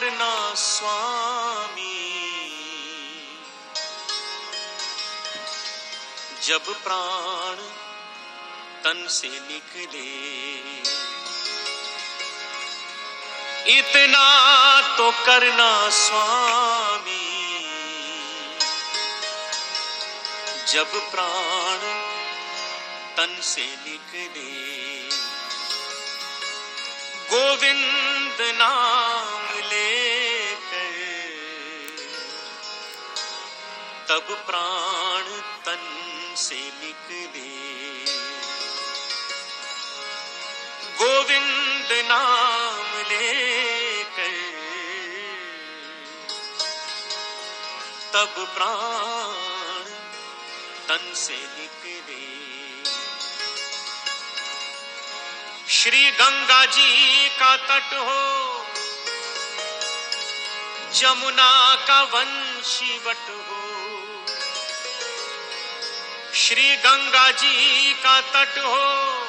करना स्वामी। जब प्राण तन से निकले, इतना तो करना स्वामी। जब प्राण तन से निकले, गोविंद नाम तब प्राण तन से निकले। गोविंद नाम लेकर तब प्राण तन से निकले। श्री गंगा जी का तट हो, जमुना का वंशी वट हो श्री गंगा जी का तट हो,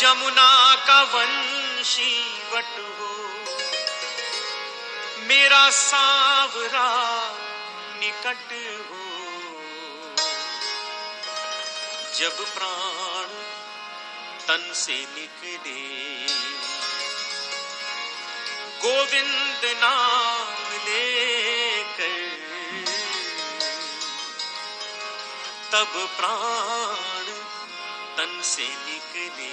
जमुना का वंशी वट हो। मेरा सावरा निकट हो। जब प्राण तन से निकले, गोविंद नाम लेकर तब प्राण तन से निकले।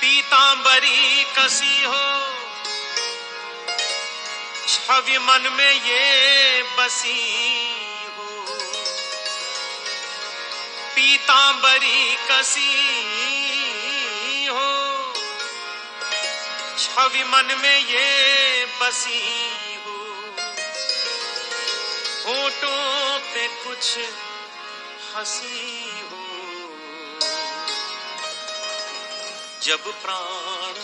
पीतांबरी कसी हो छवि मन में ये बसी हो। पीतांबरी कसी हो छवि मन में ये बसी होठों पे कुछ हँसी हो। जब प्राण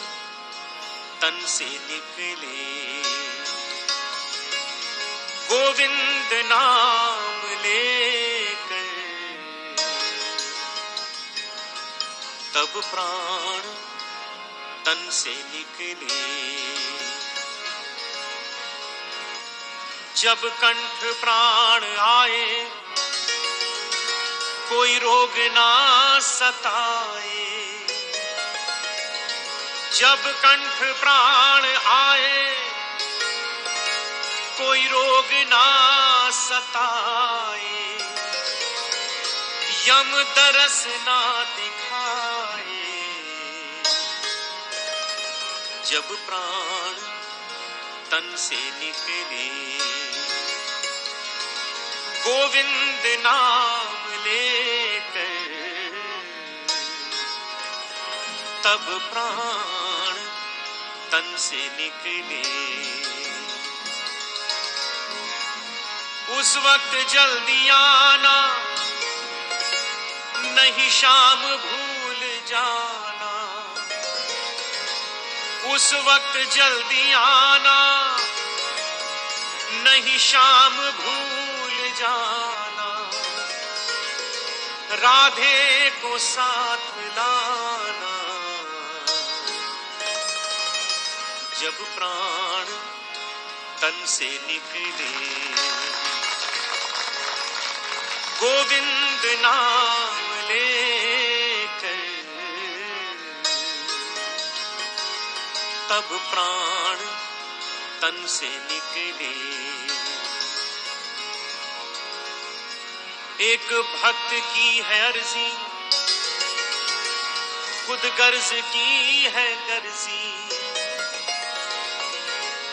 तन से निकले, गोविंद नाम लेकर, तब प्राण तन से निकले। जब कंठ प्राण आए, कोई रोग ना सताए। जब कंठ प्राण आए, कोई रोग ना सताए। यम दरस ना दिखाए। जब प्राण तन से निकले। गोविंद नाम लेकर तब प्राण तन से निकले। उस वक्त जल्दी आना, नहीं शाम भूल जाना उस वक्त जल्दी आना, नहीं शाम भूल जाना। राधे को साथ लाना। जब प्राण तन से निकले, गोविंद नाम लेकर तब प्राण तन से निकले। एक भक्त की है अर्जी, खुद गर्ज की है गर्जी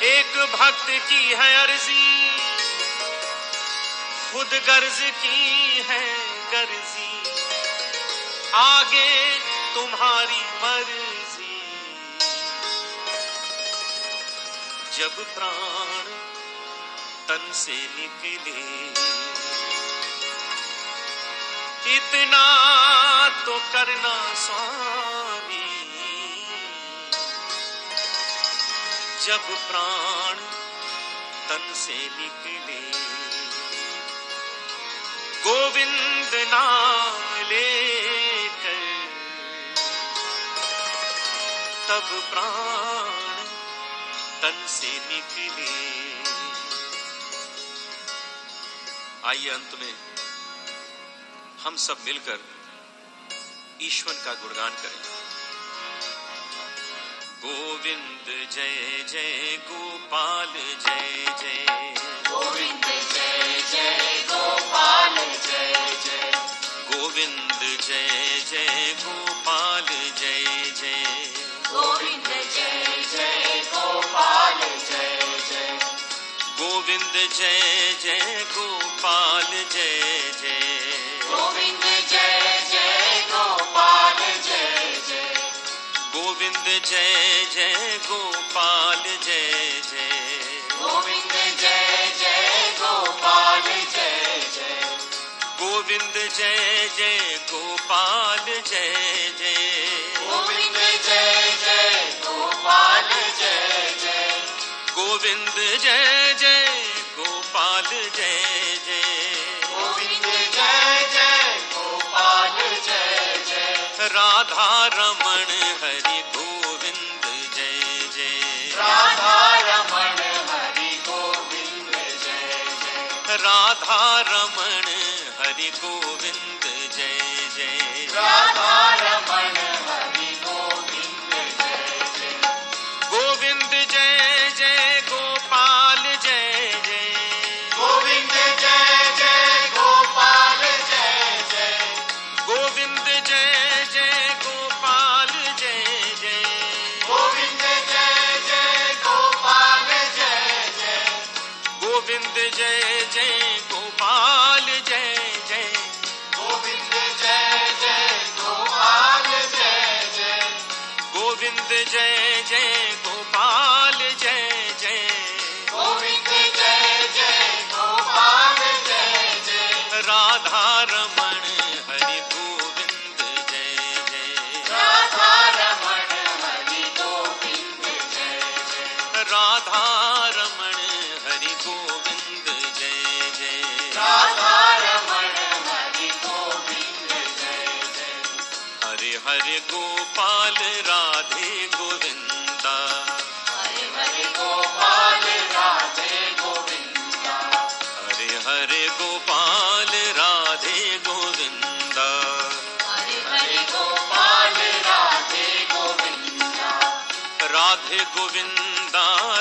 एक भक्त की है अर्जी, खुद गर्ज की है गर्जी आगे तुम्हारी मर्ज़ी। जब प्राण तन से निकले। इतना तो करना स्वामी। जब प्राण तन से निकले। गोविंद नाम लेकर तब प्राण तन से निकले। आइए अंत में हम सब मिलकर ईश्वर का गुणगान करें। गोविंद जय जय गोपाल जय। गोविंद जय जय गोपाल जय जय। गोविंद जय जय गोपाल जय जय। गोविंद जय जय गोपाल जय जय। गोविंद जय जय गोपाल जय जय। गोविंद जय जय गोविंद जय जय गोपाल जय जय। गोविंद जय जय गोपाल जय जय। राधा रमण हरि गोविंद जय जय। राधा रमण हरि गोविंद जय जय। राधा रमण हरि गोविंद जय जय। राधा गोविंद जय जय गोपाल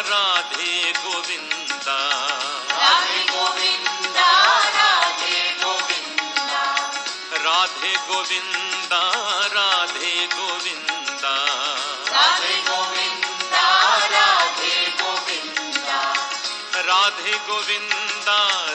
राधे गोविंदा। राधे गोविंदा राधे गोविंदा। राधे गोविंदा राधे गोविंदा। राधे गोविंदा राधे गोविंदा। राधे गोविंदा राधे गोविंदा